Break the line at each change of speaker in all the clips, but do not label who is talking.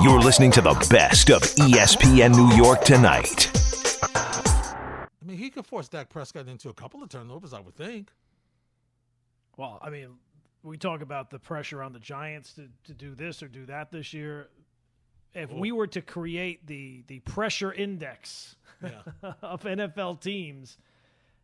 You're listening to the best of ESPN New York tonight.
I mean, he could force Dak Prescott into a couple of turnovers, I would think.
Well, I mean, we talk about the pressure on the Giants to, to do this or do that this year. If we were to create the the pressure index
Yeah.
of NFL teams,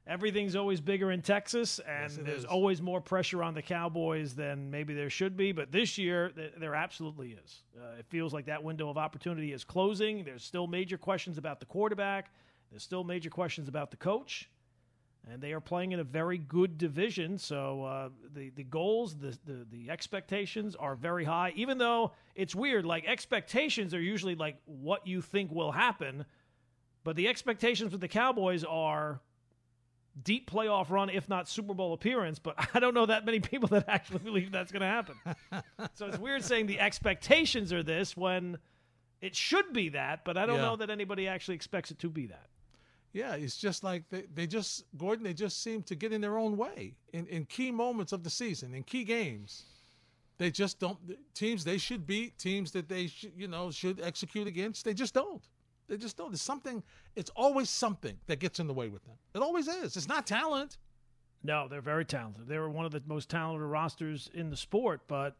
everything's always bigger in Texas, and
Yes,
there's
is.
always more pressure on the Cowboys than maybe there should be. But this year, th- there absolutely is. Uh, it feels like that window of opportunity is closing. There's still major questions about the quarterback. There's still major questions about the coach and they are playing in a very good division. So uh, the the goals, the, the the expectations are very high. Even though it's weird, like expectations are usually like what you think will happen, but the expectations with the Cowboys are deep playoff run, if not Super Bowl appearance. But I don't know that many people that actually believe that's going to happen. so it's weird saying the expectations are this when it should be that, but I don't
Yeah.
know that anybody actually expects it to be that.
Yeah, it's just like they, they just Gordon. They just seem to get in their own way in, in key moments of the season, in key games. They just don't. Teams they should beat, teams that they should, you know should execute against. They just don't. They just don't. There's something. It's always something that gets in the way with them. It always is. It's not talent.
No, they're very talented. They were one of the most talented rosters in the sport, but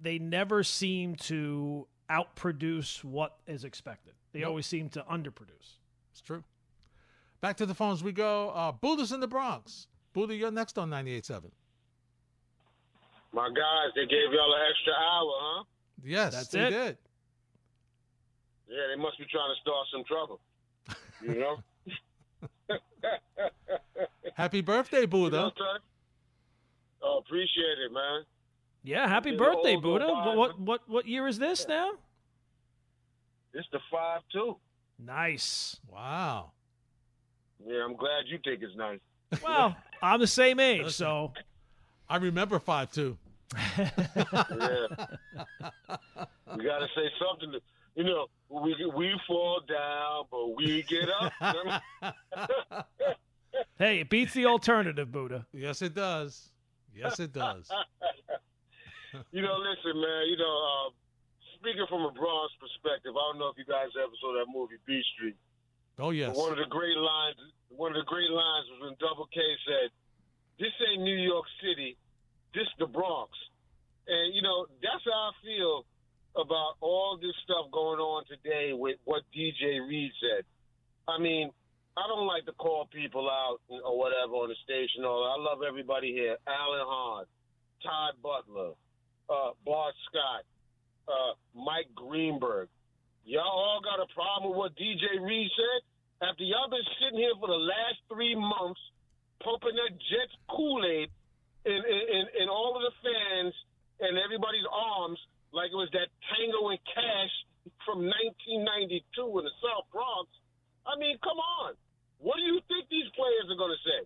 they never seem to outproduce what is expected. They
Nope.
always seem to underproduce.
It's true. Back to the phones we go. Uh, Buddha's in the Bronx. Buddha, you're next on 98.7.
My guys, they gave y'all an extra hour, huh?
Yes,
That's
they
it.
did.
Yeah, they must be trying to start some trouble. You know?
Happy birthday,
You know
Buddha.
what I'm saying? Oh, appreciate it, man.
Yeah, happy
They're
birthday, Buddha. What, what what what year is this now?
It's the five two.
Nice.
Wow.
Yeah, I'm glad you think it's nice.
Well, I'm the same age, so
I remember 5'2.
Yeah. we got to say something. To, you know, we we fall down, but we get up.
hey, it beats the alternative, Buddha.
Yes, it does. Yes, it does.
you know, listen, man. You know, uh, speaking from a Bronx perspective, I don't know if you guys ever saw that movie Beat Street.
Oh, yes.
But one of the great lines, one of the great lines was when Double K said, "This ain't New York City, this the Bronx." And you know, that's how I feel about all this stuff going on today with what DJ Reed said. I mean, I don't like to call people out or whatever on the station. Or I love everybody here: Alan Hahn, Todd Butler, uh, Bart Scott, uh, Mike Greenberg. Y'all all got a problem with what DJ Reed said? After y'all been sitting here for the last three months, pumping that Jets Kool-Aid in, in, in, in all of the fans and everybody's arms like it was that Tango and Cash from 1992 in the South Bronx. I mean, come on. What do you think these players are going to say?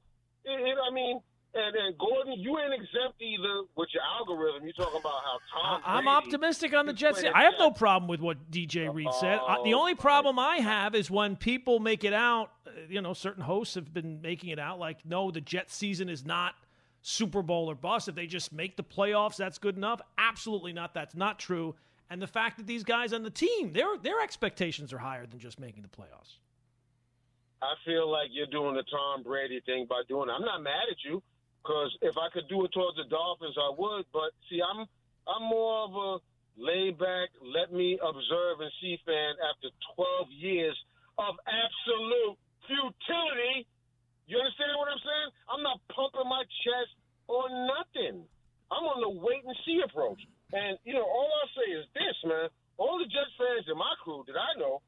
It- it- I mean, and, and Gordon, you ain't exempt either with your algorithm. You talking about how Tom
I- I'm
Brady
optimistic on the Jets. I have no problem with what DJ Reed said. I- the only problem I have is when people make it out. uh, You know, certain hosts have been making it out like, no, the Jets season is not Super Bowl or bust. If they just make the playoffs, that's good enough. Absolutely not. That's not true. And the fact that these guys on the team, their their expectations are higher than just making the playoffs.
I feel like you're doing the Tom Brady thing by doing it. I'm not mad at you because if I could do it towards the Dolphins, I would. But see, I'm I'm more of a laid back, let me observe and see fan after 12 years of absolute futility. You understand what I'm saying? I'm not pumping my chest or nothing. I'm on the wait and see approach. And you know, all I'll say is this, man. All the Jets fans in my crew that I know,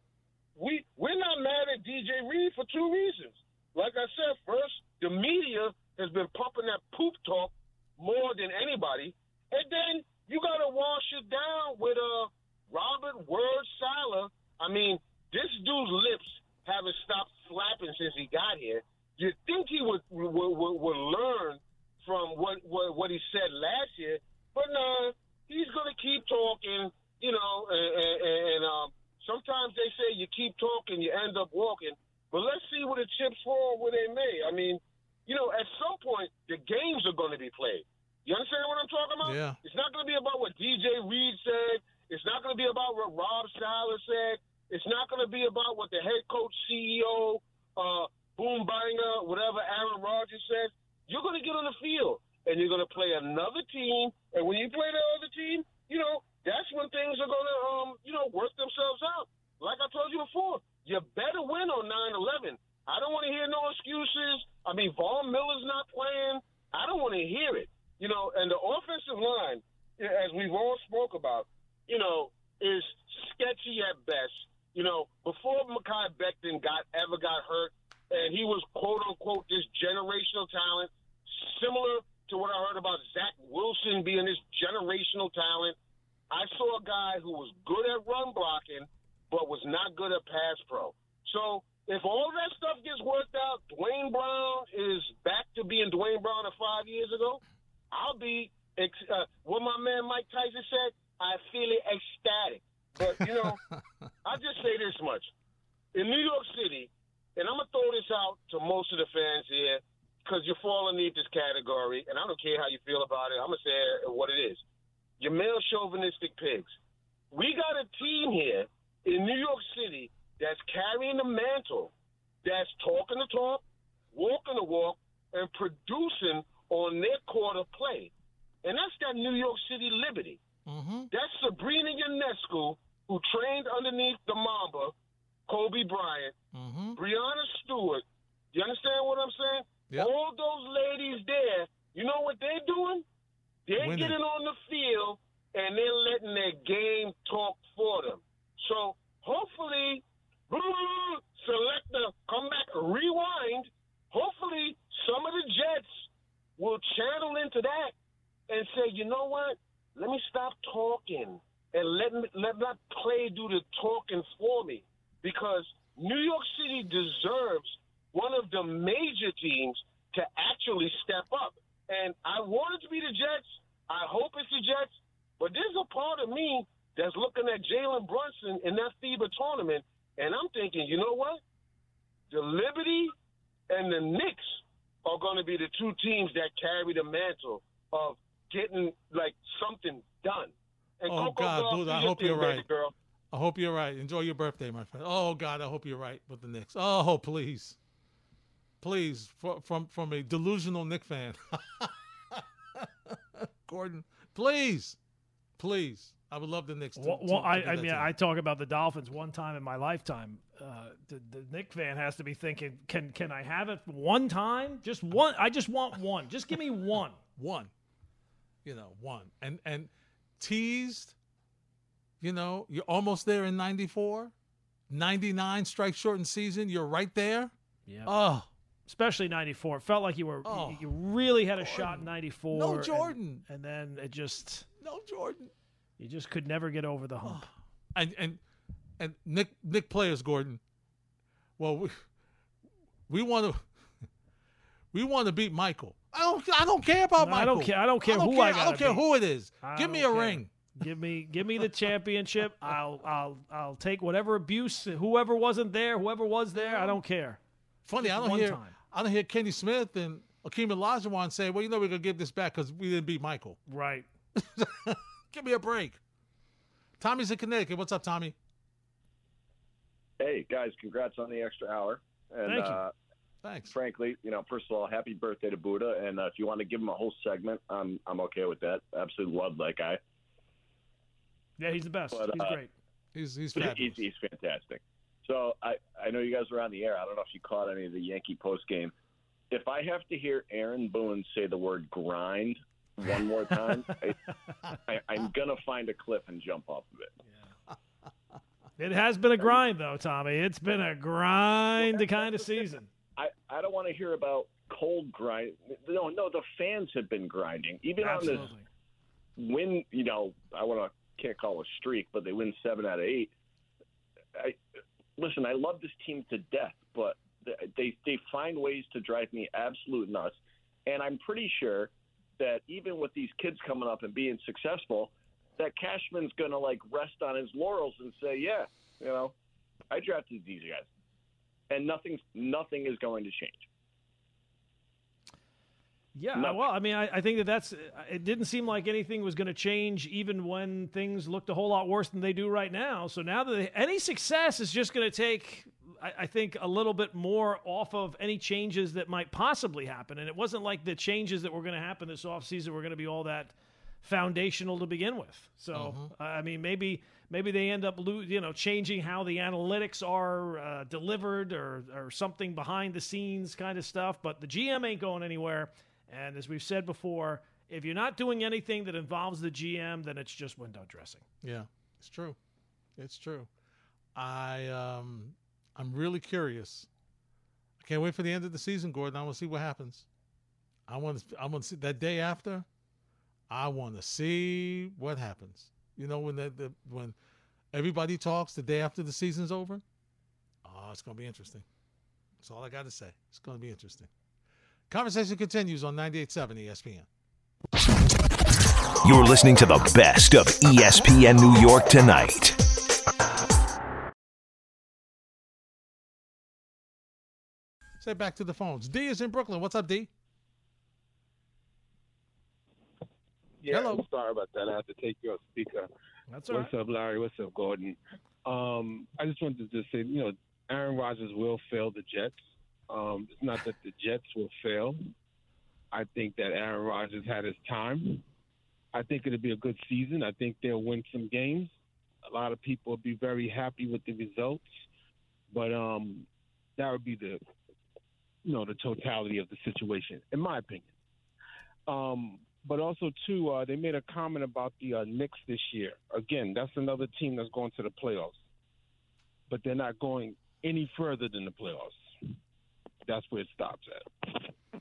we we're not mad at DJ Reed for two reasons. Like I said, first, the media has been pumping that poop talk more than anybody, and then you got to wash it down with uh Robert Word Sala. I mean, this dude's lips haven't stopped flapping since he got here. You'd think he would would, would, would learn from what, what what he said last year, but no, he's gonna keep talking. You know, and, and, and um, sometimes they say you keep talking, you end up walking. But let's see where the chips fall where they may. I mean, you know, at some point the games are going to be played. You understand what I'm talking about?
Yeah.
It's not going to be about what DJ Reed said. It's not going to to be about what Rob Saleh said. It's not going to be about what the head coach, CEO, uh, Boom Banger, whatever Aaron Rodgers said. You're going to get on the field and you're going to play another team. And when you play the other team, you know that's when things are going to, um, you know, work themselves out. Like I told you before, you better win on 9/11. I don't want to hear no excuses. I mean, Von Miller's not playing. I don't want to hear it. You know, and the offensive line, as we've all spoke about, you know, is sketchy at best. You know, before Mekhi Becton got ever got hurt, and he was quote unquote this generational talent, similar to what I heard about Zach Wilson being this generational talent. I saw a guy who was good at run blocking, but was not good at pass pro. So if all that stuff gets worked out, Duane Brown is back to being Duane Brown of five years ago. I'll be uh, what my man Mike Tyson said. I feel it ecstatic. But you know, I'll just say this much: in New York City, and I'm gonna throw this out to most of the fans here because you fall underneath this category, and I don't care how you feel about it. I'm gonna say what it is. You're male chauvinistic pigs. We got a team here in New York City that's carrying the mantle, that's talking the talk, walking the walk, and producing on their quarter play. And that's that New York City Liberty.
Mm-hmm.
That's Sabrina Ionescu, who trained underneath the Mamba, Kobe Bryant,
Mm-hmm.
Breanna Stewart. You understand what I'm saying?
Yep.
All those ladies there, you know what they're doing? They're
Winning.
getting on the field and they're letting their game talk for them. So hopefully, selector, come back, rewind. Hopefully, some of the Jets will channel into that and say, you know what? Let me stop talking and let me, let that play do the talking for me because New York City deserves one of the major teams to actually step up. And I want it to be the Jets. I hope it's the Jets. But there's a part of me that's looking at Jalen Brunson in that FIBA tournament, and I'm thinking, you know what? The Liberty and the Knicks are going to be the two teams that carry the mantle of getting like something done. And
Oh,
Coco
God,
Gauff,
dude,
do
I
your
hope you're
thing, baby
right.
Girl.
I hope you're right. Enjoy your birthday, my friend. Oh God, I hope you're right with the Knicks. Oh, please, please, from from, from a delusional Knick fan, Gordon, please, please. I would love the Knicks. To,
Well,
to- to
I, I mean,
team.
I talk about the Dolphins one time in my lifetime. Uh, the, the Knick fan has to be thinking, can can I have it one time? Just one. I just want one. Just give me one.
one, you know, one, and and teased. You know, you're almost there in '94, '99 strike shortened season. You're right there.
Yeah.
Oh,
Especially '94. It felt like you were
Oh,
you, really had a shot in '94.
No Jordan.
And, then it just
no, Jordan.
you just could never get over the hump. Oh.
and and and Knick Knick players Gordon. Well, we we want to we want to beat Michael. I don't I don't care about
No, I don't care- I don't care who
care,
I
I don't care
beat.
who it is.
I
Give me a
care.
ring.
Give me give me the championship. I'll I'll I'll take whatever abuse whoever wasn't there, whoever was there, I don't care.
Funny, I don't
one
hear
time.
I don't hear Kenny Smith and Akeem Olajuwon say, "Well, you know, we're gonna give this back because we didn't beat Michael."
Right.
Give me a break. Tommy's in Connecticut. What's up, Tommy?
Hey guys, congrats on the extra hour. And
Thank you.
uh,
Thanks.
frankly, you know, first of all, happy birthday to Buddha. And uh, if you want to give him a whole segment, I'm I'm okay with that. Absolutely love that guy.
Yeah, he's the best.
But,
he's
uh,
great.
He's he's
He's, he's fantastic. So I I know you guys were on the air. I don't know if you caught any of the Yankee post game. If I have to hear Aaron Boone say the word grind one more time, I, I, I'm gonna find a cliff and jump off of it.
It has been a grind though, Tommy. It's been a grind—the kind of season.
I, I don't want to hear about cold grind. No, no, the fans have been grinding. Even on this win, you know, I want to can't call a streak, but they win seven out of eight. I listen. I love this team to death, but they they find ways to drive me absolute nuts. And I'm pretty sure that even with these kids coming up and being successful, that Cashman's going to like rest on his laurels and say, "Yeah, you know, I drafted these guys." And nothing's nothing is going to change.
Yeah, well, I mean, I, I think that that's. It didn't seem like anything was going to change, even when things looked a whole lot worse than they do right now. So now that they, any success is just going to take, I, I think, a little bit more off of any changes that might possibly happen. And it wasn't like the changes that were going to happen this offseason were going to be all that foundational to begin with. So I mean, maybe maybe they end up lo- you know changing how the analytics are uh, delivered or or something behind the scenes kind of stuff. But the GM ain't going anywhere. And as we've said before, if you're not doing anything that involves the GM, then it's just window dressing.
Yeah, it's true. It's true. I um I'm really curious. I can't wait for the end of the season, Gordon. I want to see what happens. I want to I want to see that day after. I want to see what happens. You know when the, the when everybody talks the day after the season's over. Oh, it's going to be interesting. That's all I got to say. It's going to be interesting. Conversation continues on 98.7 ESPN.
You're listening to the best of ESPN New York tonight.
Say back to the phones. D is in Brooklyn. What's up, D?
Yeah,
Hello.
I'm sorry about that. I have to take you off speaker.
That's all right.
What's up, Larry? What's up, Gordon? Um, I just wanted to just say, you know, Aaron Rodgers will fail the Jets. Um, it's not that the Jets will fail. I think that Aaron Rodgers had his time. I think it'll be a good season. I think they'll win some games. A lot of people will be very happy with the results, but um, that would be the, you know, the totality of the situation, in my opinion. Um, but also too, uh, they made a comment about the uh, Knicks this year. Again, that's another team that's going to the playoffs, but they're not going any further than the playoffs. That's where it stops at.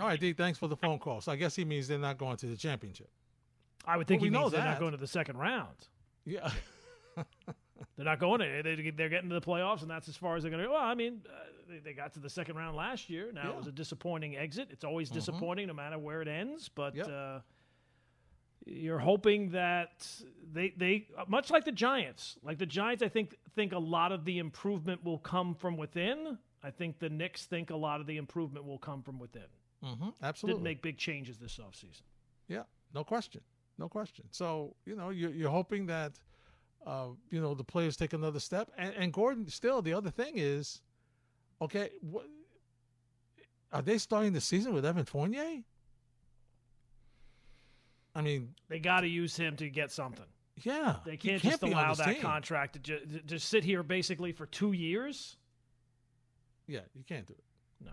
All right, D. Thanks for the phone call. So I guess he means they're not going to the championship.
I would think
Well,
he
we know
they're
that.
not going to the second round.
Yeah.
They're not going to. They, they're getting to the playoffs, and that's as far as they're going to go. Well, I mean, uh, they, they got to the second round last year. Now it
Yeah. Mm-hmm.
was a disappointing exit. It's always disappointing, no matter where it ends. But
Yep.
uh, you're hoping that they they much like the Giants, like the Giants. I think think a lot of the improvement will come from within. I think the Knicks think a lot of the improvement will come from within.
hmm Absolutely.
Didn't make big changes this offseason.
Yeah, no question, no question. So you know, you're, you're hoping that uh, you know the players take another step. And, and Gordon, still, the other thing is, okay, what, are they starting the season with Evan Fournier? I mean,
They got to use him to get something.
yeah,
They can't,
can't
just allow that
team.
contract to ju- to just sit here basically for two years.
Yeah, you can't do it.
No,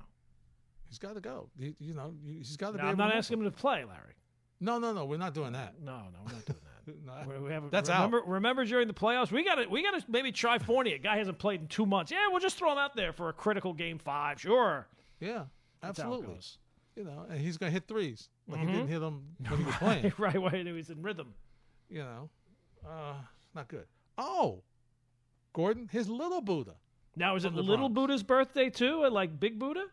He's got to go. You, you know, he's got to
no
be.
I'm not asking him to play, Larry.
No, no, no. We're not doing that.
No, no, we're not doing that.
No.
We- have,
That's
remember, Remember during the playoffs, we got to we got to maybe try Fournier. Guy hasn't played in two months. Yeah, we'll just throw him out there for a critical game five. Sure,
Yeah,
That's
absolutely. You know, and he's gonna hit threes, but
Mhm.
he didn't hit them when he was playing.
right when he was in rhythm.
you know, uh, not good. Oh, Gordon, his little Buddha.
Now is it Little
Bronx.
Buddha's birthday too, or like Big Buddha?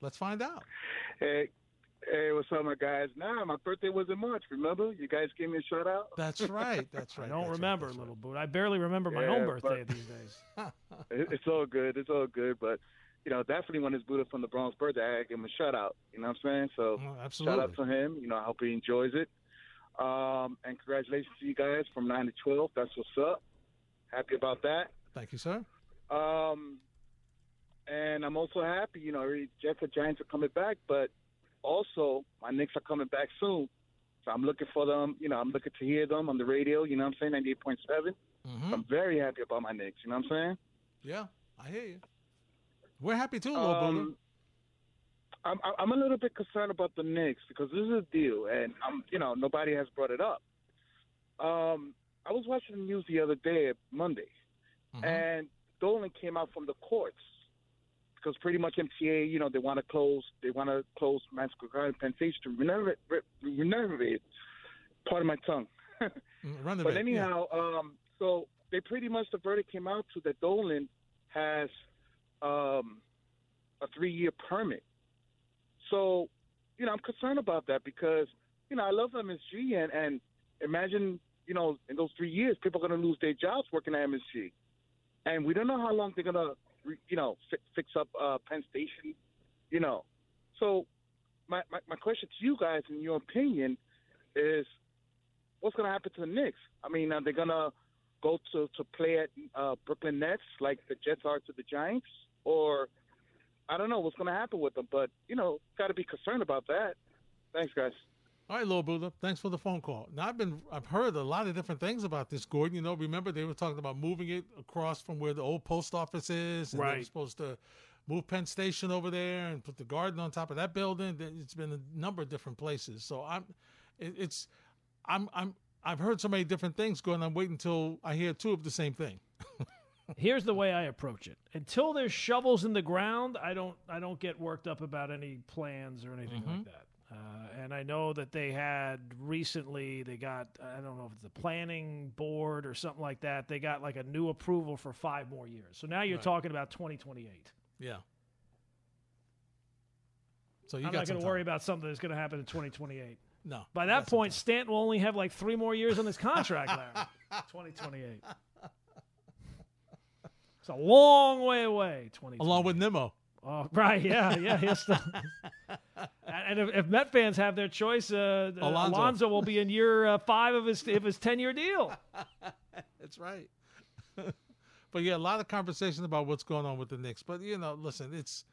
Let's find out.
Hey, hey, what's up, my guys? Nah, my birthday was in March. Remember, you guys gave me a shout out.
That's right. That's right.
I don't
that's
remember
right.
Little Buddha. I barely remember my
Yeah,
own
but-
birthday these days.
It- It's all good. It's all good. But you know, definitely when it's Buddha from the Bronx birthday, I gotta give him a shout out. You know what I'm saying? So
Oh,
shout out to him. You know, I hope he enjoys it. Um, and congratulations to you guys from nine to twelve. That's what's up. Happy about that.
Thank you, sir.
Um, and I'm also happy, you know, Jets and Giants are coming back, but also my Knicks are coming back soon. So I'm looking for them, you know, I'm looking to hear them on the radio, you know what I'm saying, 98.7.
hmm
I'm very happy about my Knicks, you know what I'm saying?
Yeah, I hear you. We're happy too, Buddha.
Um, I'm, I'm a little bit concerned about the Knicks because this is a deal, and I'm, you know, nobody has brought it up. Um, I was watching the news the other day, Monday,
Mhm.
and Dolan came out from the courts because pretty much MTA, you know, they want to close, they want to close Madison Garden, Penn Station to renovate, re- renovate. Part of my tongue.
Mm, Run the
But
bit, yeah.
anyhow, um, so they pretty much the verdict came out to that Dolan has um, a three-year permit. So, you know, I'm concerned about that because you know I love MSG and and imagine you know in those three years people are going to lose their jobs working at MSG, and we don't know how long they're to you know fi- fix up uh, Penn Station, you know. So my, my, my question to you guys, in your opinion, is what's to happen to the Knicks? I mean, are they to go to to play at uh, Brooklyn Nets like the Jets are to the Giants, or I don't know what's to happen with them. But you know, got to be concerned about that. Thanks, guys.
All right, Lil Buddha. Thanks for the phone call. Now I've been I've heard a lot of different things about this, Gordon. You know, remember they were talking about moving it across from where the old post office is, and they were supposed to move Penn Station over there and put the garden on top of that building. It's been a number of different places. So I'm, it, it's, I'm I'm I've heard so many different things going. I'm waiting until I hear two of the same thing.
Here's the way I approach it. Until there's shovels in the ground, I don't I don't get worked up about any plans or anything like mm-hmm. that. Uh, and I know that they had recently they got I don't know if it's the planning board or something like that. They got like a new approval for five more years. So now you're
Right.
talking about 2028.
Yeah. So you
I'm not going to worry about something that's going to happen in 2028.
No.
By that point. Stanton will only have like three more years on his contract, Larry. 2028. It's a long way away. 2028.
along with Nimmo.
Oh, right, yeah, yeah. He'll still. and if, if Met fans have their choice, uh,
Alonso.
Alonso. will be in year uh, five of his of his ten year deal.
That's right. but yeah, a lot of conversation about what's going on with the Knicks. But you know, listen, it's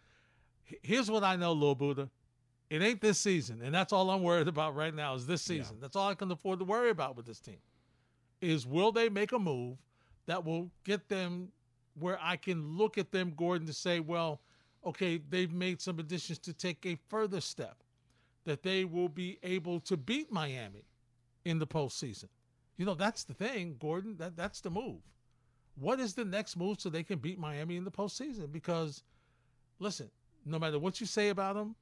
here's what I know, Lil Buddha. It ain't this season, and that's all I'm worried about right now is this season. That's all I can afford to worry about with this team. Is will they make a move that will get them where I can look at them, Gordon, to say, well, okay, they've made some additions to take a further step, that they will be able to beat Miami in the postseason. You know, that's the thing, Gordon. That that's the move. What is the next move so they can beat Miami in the postseason? Because, listen, no matter what you say about them,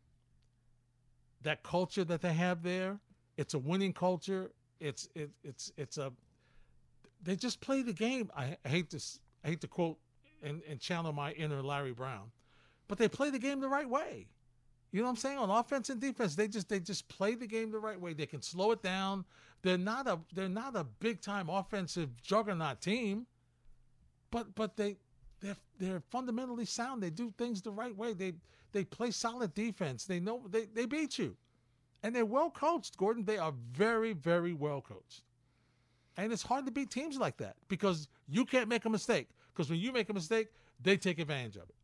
that culture that they have there, it's a winning culture. It's it, it's it's a. They just play the game. I, I hate to I hate to quote and, and channel my inner Larry Brown, but they play the game the right way. You know what I'm saying? On offense and defense, they just they just play the game the right way. They can slow it down. They're not a they're not a big time offensive juggernaut team, but but they they're they're fundamentally sound. They do things the right way. They they play solid defense. They know they they beat you, and they're well coached. Gordon, they are very very well coached, and it's hard to beat teams like that because you can't make a mistake. Because when you make a mistake, they take advantage of it.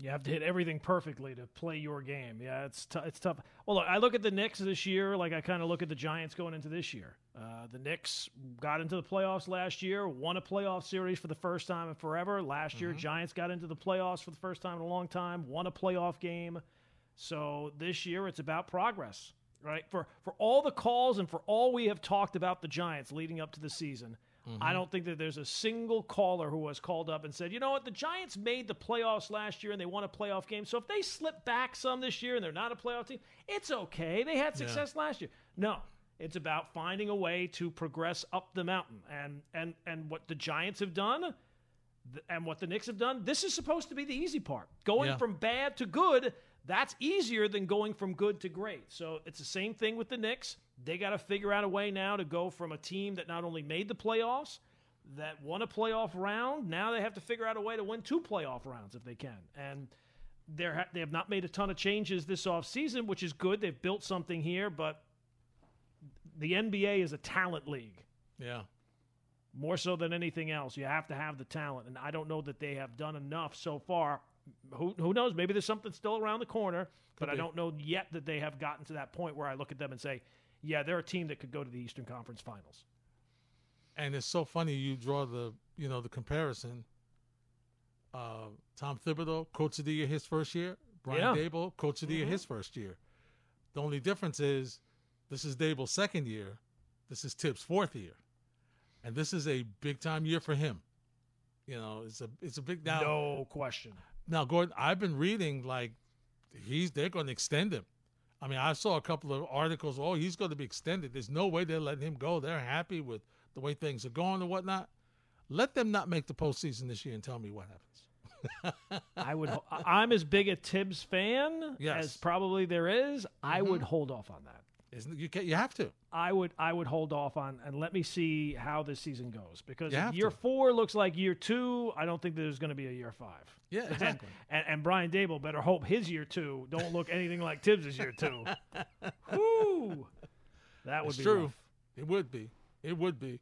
You have to hit everything perfectly to play your game. Yeah, it's t- it's tough. Well, look, I look at the Knicks this year like I kind of look at the Giants going into this year. Uh, the Knicks got into the playoffs last year, won a playoff series for the first time in forever. Last year, Giants got into the playoffs for the first time in a long time, won a playoff game. So this year, it's about progress, right? For for all the calls and for all we have talked about the Giants leading up to the season, I don't think that there's a single caller who has called up and said, you know what, the Giants made the playoffs last year and they won a playoff game. So if they slip back some this year and they're not a playoff team, it's okay. They had success last year. No. It's about finding a way to progress up the mountain. And and and what the Giants have done and what the Knicks have done, this is supposed to be the easy part. Going
Yeah.
from bad to good, that's easier than going from good to great. So it's the same thing with the Knicks. They got to figure out a way now to go from a team that not only made the playoffs, that won a playoff round, now they have to figure out a way to win two playoff rounds if they can. And they're, ha- they have not made a ton of changes this offseason, which is good. They've built something here, but the NBA is a talent league
Yeah.
more so than anything else. You have to have the talent, and I don't know that they have done enough so far. Who, who knows? Maybe there's something still around the corner, but I don't know yet that they have gotten to that point where I look at them and say, "Yeah, they're a team that could go to the Eastern Conference Finals."
and it's so funny you draw the you know the comparison. Uh, Tom Thibodeau, coach of the year his first year. Brian
Yeah.
Daboll, coach of the year his first year. The only difference is this is Daboll's second year, this is Thibs' fourth year, and this is a big time year for him. You know, it's a it's a big now.
no question.
Now, Gordon, I've been reading like he's they're going to extend him. I mean, I saw a couple of articles. Oh, he's going to be extended. There's no way they're letting him go. They're happy with the way things are going and whatnot. Let them not make the postseason this year and tell me what happens.
I would. I'm as big a Thibs fan
Yes.
as probably there is. I would mm-hmm. hold off on that.
Isn't you? Can, you have to.
I would I would hold off on and let me see how this season goes because
You
if
have
year
to.
four looks like year two. I don't think there's going to be a year five.
Yeah, exactly.
And, and Brian Daboll better hope his year two don't look anything like Thibs' year two. Whoo, that would
it's
be
true.
rough.
It would be. It would be.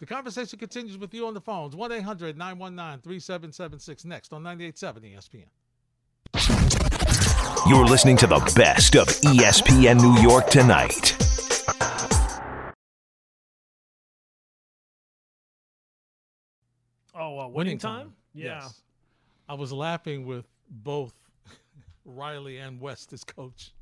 The conversation continues with you on the phones. 1 800 919 3776 next on 98.7 ESPN.
You're listening to the best of ESPN New York tonight.
Oh, uh, winning, time? Yeah.
Yes. I was laughing with both Riley and West as coach.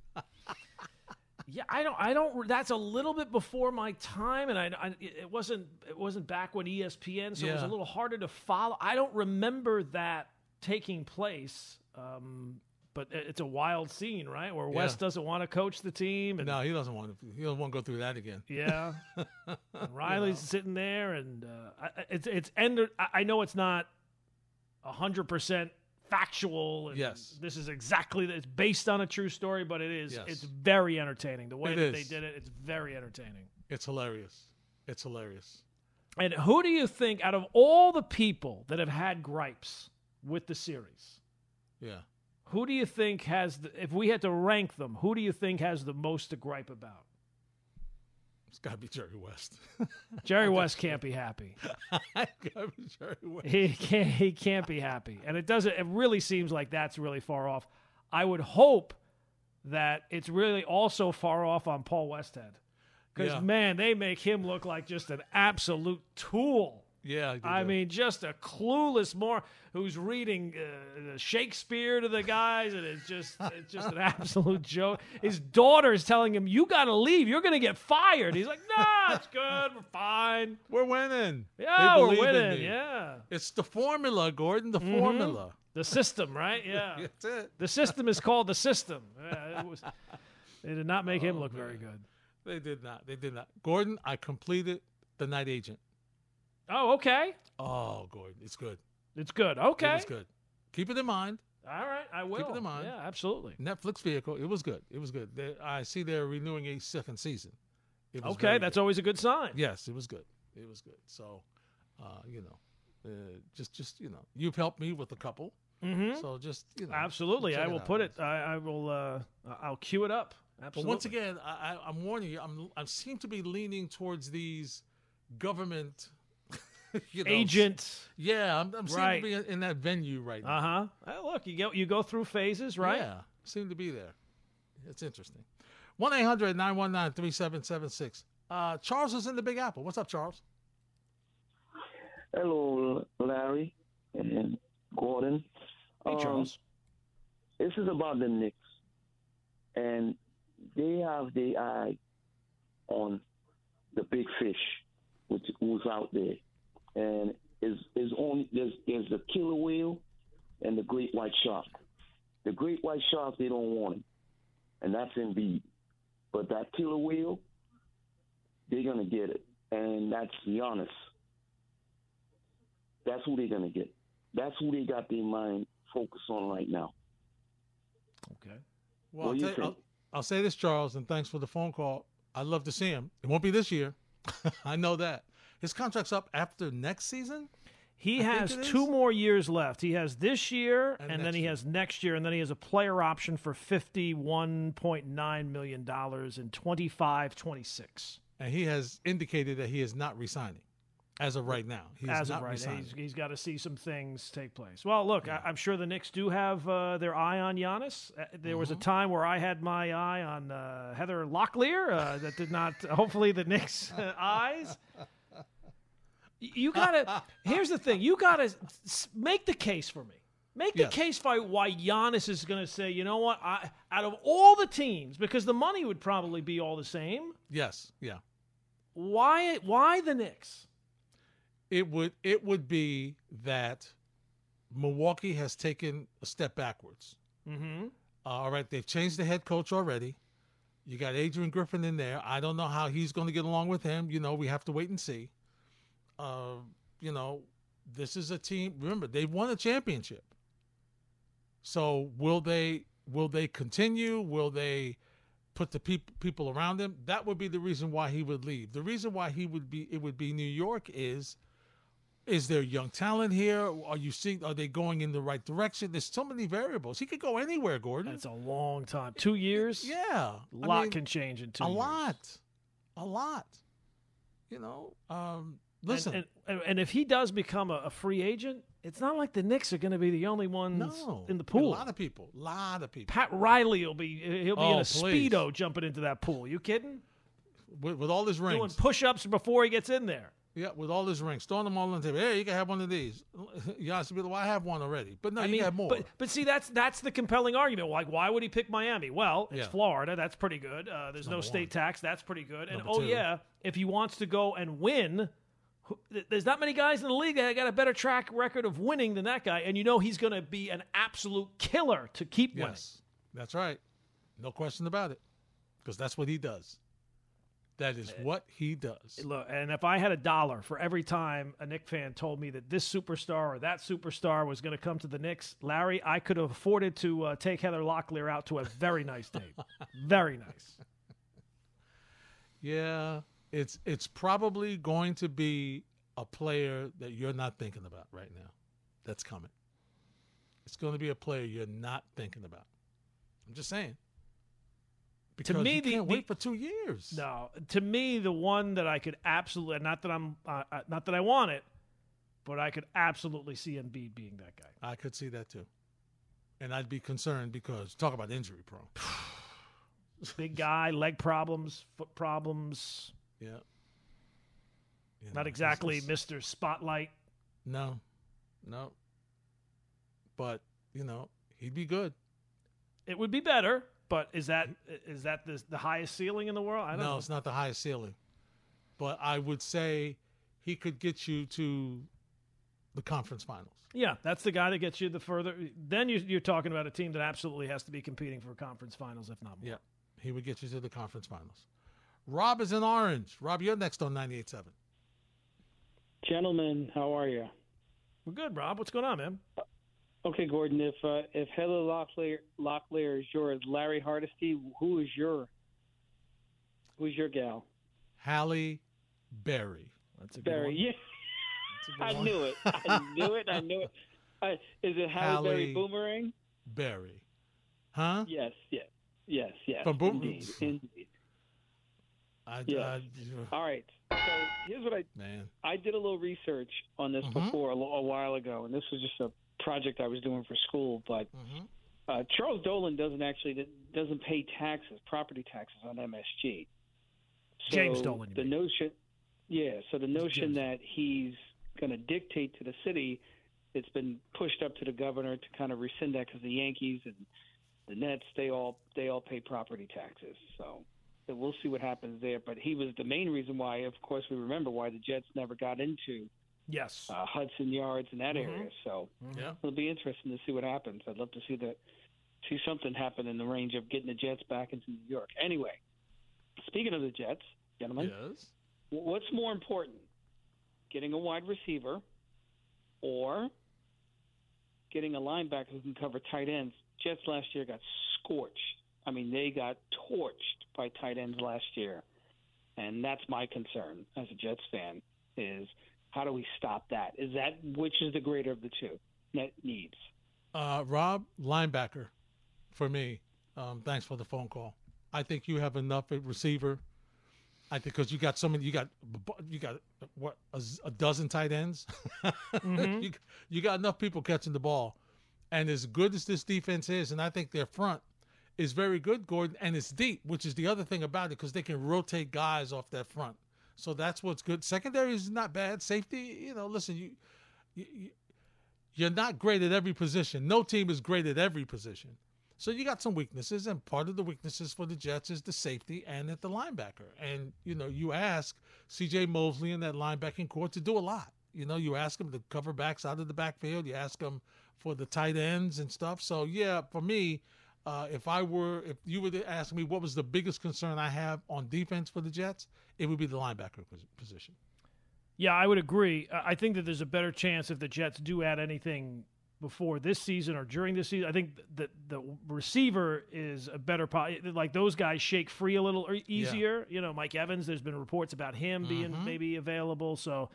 Yeah, I don't. I don't. That's a little bit before my time, and I, I it wasn't. It wasn't back when ESPN, so it was a little harder to follow. I don't remember that taking place. Um, but it's a wild scene, right? Where West doesn't want to coach the team, and
No, he doesn't want to. He doesn't want to go through that again.
yeah, And Riley's sitting there, and uh, it's it's end. I know it's not hundred percent factual.
Yes.
this is exactly it's based on a true story, but it is
Yes.
it's very entertaining. The way
It
that they did it, it's very entertaining.
It's hilarious. It's hilarious.
And who do you think, out of all the people that have had gripes with the series,
Yeah.
Who do you think has, the, if we had to rank them, who do you think has the most to gripe about?
It's got to be Jerry West.
Jerry West can't be happy.
be Jerry West.
He can't. He can't be happy, and it doesn't. It really seems like that's really far off. I would hope that it's really also far off on Paul Westhead, because
Yeah.
man, they make him look like just an absolute tool.
Yeah. they
I mean, just a clueless more who's reading uh, Shakespeare to the guys, and it's just it's just an absolute joke. His daughter is telling him, "You got to leave. You're going to get fired." He's like, "No, it's good. We're fine.
we're winning.
Yeah, we're winning. Yeah,
It's the formula, Gordon. The
Mm-hmm.
formula.
the system, right? Yeah,
That's it.
the system is called the system. Yeah, it was. They did not make him
Oh,
look very good.
They did not. They did not. Gordon, I completed the night agent.
Oh, okay.
Oh, Gordon, it's good.
It's good. Okay.
it's good. Keep it in mind.
All right, I will.
Keep it in mind.
Yeah, absolutely.
Netflix vehicle. It was good. It was good. They, I see they're renewing a second season. It was
Okay, that's
good.
always a good sign.
Yes, it was good. It was good. So, uh, you know, uh, just just you know, you've helped me with a couple.
Mm-hmm.
So just you know,
Absolutely, I will put it. I, I will. Uh, I'll cue it up.
But once again, I, I, I'm warning you. I'm I seem to be leaning towards these government you know,
agent.
Yeah, I'm, I'm
Right.
seem to be in that venue right now.
Uh huh. look, you go. You go through phases, right?
Yeah, seem to be there. It's interesting. 1 800 919 3776. Uh, Charles is in the Big Apple. What's up, Charles?
Hello, Larry and Gordon.
Hey,
Um,
Charles.
This is about the Knicks, and they have the eye on the big fish, which who's out there, and is is only there's there's the killer whale and the great white shark. The great white shark they don't want him, and that's Embiid. But that killer whale, they're gonna get it, and that's Giannis. That's who they're gonna get. That's who they got their mind focused on right now.
Okay.
Well, I'll,
do you
tell- I'll. I'll say this, Charles, and thanks for the phone call. I'd love to see him. It won't be this year. I know that. His contract's up after next season?
He
I
has two more years left. He has this year, and,
And
then he
year.
has next year, and then he has a player option for fifty-one point nine million dollars in 25-26.
And he has indicated that he is not resigning as of right now. He's
As
not
of right,
resigning.
he's, he's got to see some things take place. Well, look, I, I'm sure the Knicks do have uh, their eye on Giannis. Uh, there was a
Mm-hmm.
time where I had my eye on uh, Heather Locklear. Uh, that did not. Hopefully, the Knicks' uh, eyes. You gotta. here's the thing. You gotta make the case for me. Make the
Yes.
case for why Giannis is going to say, you know what? I, out of all the teams, because the money would probably be all the same.
yes, yeah.
Why? Why the Knicks?
It would it would be that Milwaukee has taken a step backwards.
Mm-hmm.
Uh, all right, they've changed the head coach already. You got Adrian Griffin in there. I don't know how he's going to get along with him. You know, we have to wait and see. Uh, you know, this is a team. Remember, they won a championship. So will they will they continue? Will they put the peop- people around them? that would be the reason why he would leave. The reason why he would be it would be New York is is there young talent here? Are you seeing are they going in the right direction? There's so many variables. He could go anywhere, Gordon.
That's a long time. Two years.
yeah.
a lot
mean,
can change in two.
a
years.
lot. A lot. You know, um listen.
And, and, and if he does become a, a free agent, it's not like the Knicks are going to be the only ones
no.
in the pool.
A lot of people. A lot of people.
Pat Riley will be he'll be in
Oh,
a
please.
speedo jumping into that pool. You kidding?
With, with all his rings, Doing
push-ups before he gets in there.
Yeah, with all his rings, throwing them all on the table. Hey, you can have one of these. Giannis would be like, well, I have one already. But no,
I
you
mean,
got more.
but but see, that's that's the compelling argument. Like, why would he pick Miami? Well, it's
Yeah.
Florida. That's pretty good. Uh, there's no state
one.
tax. That's pretty good. And
Number
oh
two.
yeah, if he wants to go and win, there's not many guys in the league that got a better track record of winning than that guy. And you know he's going to be an absolute killer to keep winning.
yes, that's right. No question about it. Because that's what he does. That is what he does.
Look, and if I had a dollar for every time a Knick fan told me that this superstar or that superstar was going to come to the Knicks, Larry, I could have afforded to uh, take Heather Locklear out to a very nice date. very nice.
Yeah, it's it's probably going to be a player that you're not thinking about right now. That's coming. It's going to be a player you're not thinking about. I'm just saying. Because
me,
you
the-
can't
the-
wait for two years.
No, to me, the one that I could absolutely not that I'm uh, uh, not that I want it, but I could absolutely see Embiid being that guy.
I could see that too, and I'd be concerned because talk about injury prone.
Big guy, leg problems, foot problems.
Yeah. You know,
Not exactly
it's-
Mister Spotlight.
No, no. But you know, he'd be good.
It would be better, but is that is that the, the highest ceiling in the world? I don't
No,
know.
it's not the highest ceiling. But I would say he could get you to the conference finals.
Yeah, that's the guy that gets you the further. Then you're, you're talking about a team that absolutely has to be competing for conference finals, if not more.
Yeah, he would get you to the conference finals. Rob is in Orange. Rob, you're next on 98.7.
Gentlemen, how are you?
We're good, Rob. What's going on, man?
Okay, Gordon. If uh, if Heather Locklear, Locklear is yours, Larry Hardesty, who is your who's your gal?
Halle Berry.
That's a good
Barry.
one.
Yeah,
That's a good
I knew it. I knew it. I knew it. Uh, is it Halle,
Halle-
Berry Boomerang?
Berry. Huh?
Yes. Yes. Yes. Yes.
From Boom-
Indeed. Indeed.
I,
Yes.
I-
All right. So here's what I
man.
I did a little research on this
Mhm.
before a, a while ago, and this was just a project I was doing for school. But
hmm
uh, Charles Dolan doesn't actually doesn't pay taxes, property taxes on MSG. So
James Dolan,
The
mean.
notion, yeah. So the notion that he's going to dictate to the city, it's been pushed up to the governor to kind of rescind that because the Yankees and the Nets they all they all pay property taxes. So. So we'll see what happens there, but he was the main reason why. Of course, we remember why the Jets never got into
Yes.
uh, Hudson Yards in that
Mhm.
area. So
Yeah.
it'll be interesting to see what happens. I'd love to see that, see something happen in the range of getting the Jets back into New York. Anyway, speaking of the Jets, gentlemen,
Yes.
what's more important, getting a wide receiver, or getting a linebacker who can cover tight ends? Jets last year got scorched. I mean, they got torched by tight ends last year, and that's my concern as a Jets fan. Is how do we stop that? Is that which is the greater of the two? Net needs.
Uh, Rob, linebacker for me. Um, thanks for the phone call. I think you have enough at receiver. I think because you got so many, you got you got what a, z- a dozen tight ends. you, you got enough people catching the ball, and as good as this defense is, and I think their front is very good, Gordon, and it's deep, which is the other thing about it because they can rotate guys off that front. So that's what's good. Secondary is not bad. Safety, you know, listen, you, you, you you're not great at every position. No team is great at every position. So you got some weaknesses, and part of the weaknesses for the Jets is the safety and at the linebacker. And you know, you ask C.J. Mosley in that linebacking court to do a lot. You know, you ask him to cover backs out of the backfield. You ask him for the tight ends and stuff. So yeah, for me, uh, if I were, if you were to ask me what was the biggest concern I have on defense for the Jets, it would be the linebacker position.
Yeah, I would agree. I think that there's a better chance if the Jets do add anything before this season or during this season. I think that the receiver is a better po- like those guys shake free a little easier. You know, Mike Evans. There's been reports about him being
Mhm.
maybe available, so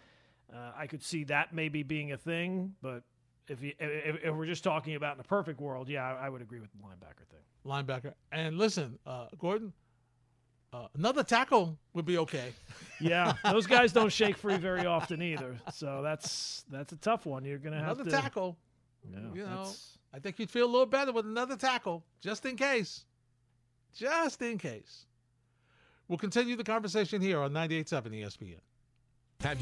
uh, I could see that maybe being a thing. But if, you, if if we're just talking about in a perfect world, yeah, I, I would agree with the linebacker thing.
linebacker. And listen, uh, Gordon, uh, another tackle would be okay.
Yeah, those guys don't shake free very often either. So that's that's a tough one. You're gonna have
Another
to
tackle.
Yeah,
you know,
that's-
I think you'd feel a little better with another tackle, just in case. Just in case. We'll continue the conversation here on 98.7 ESPN.
Have your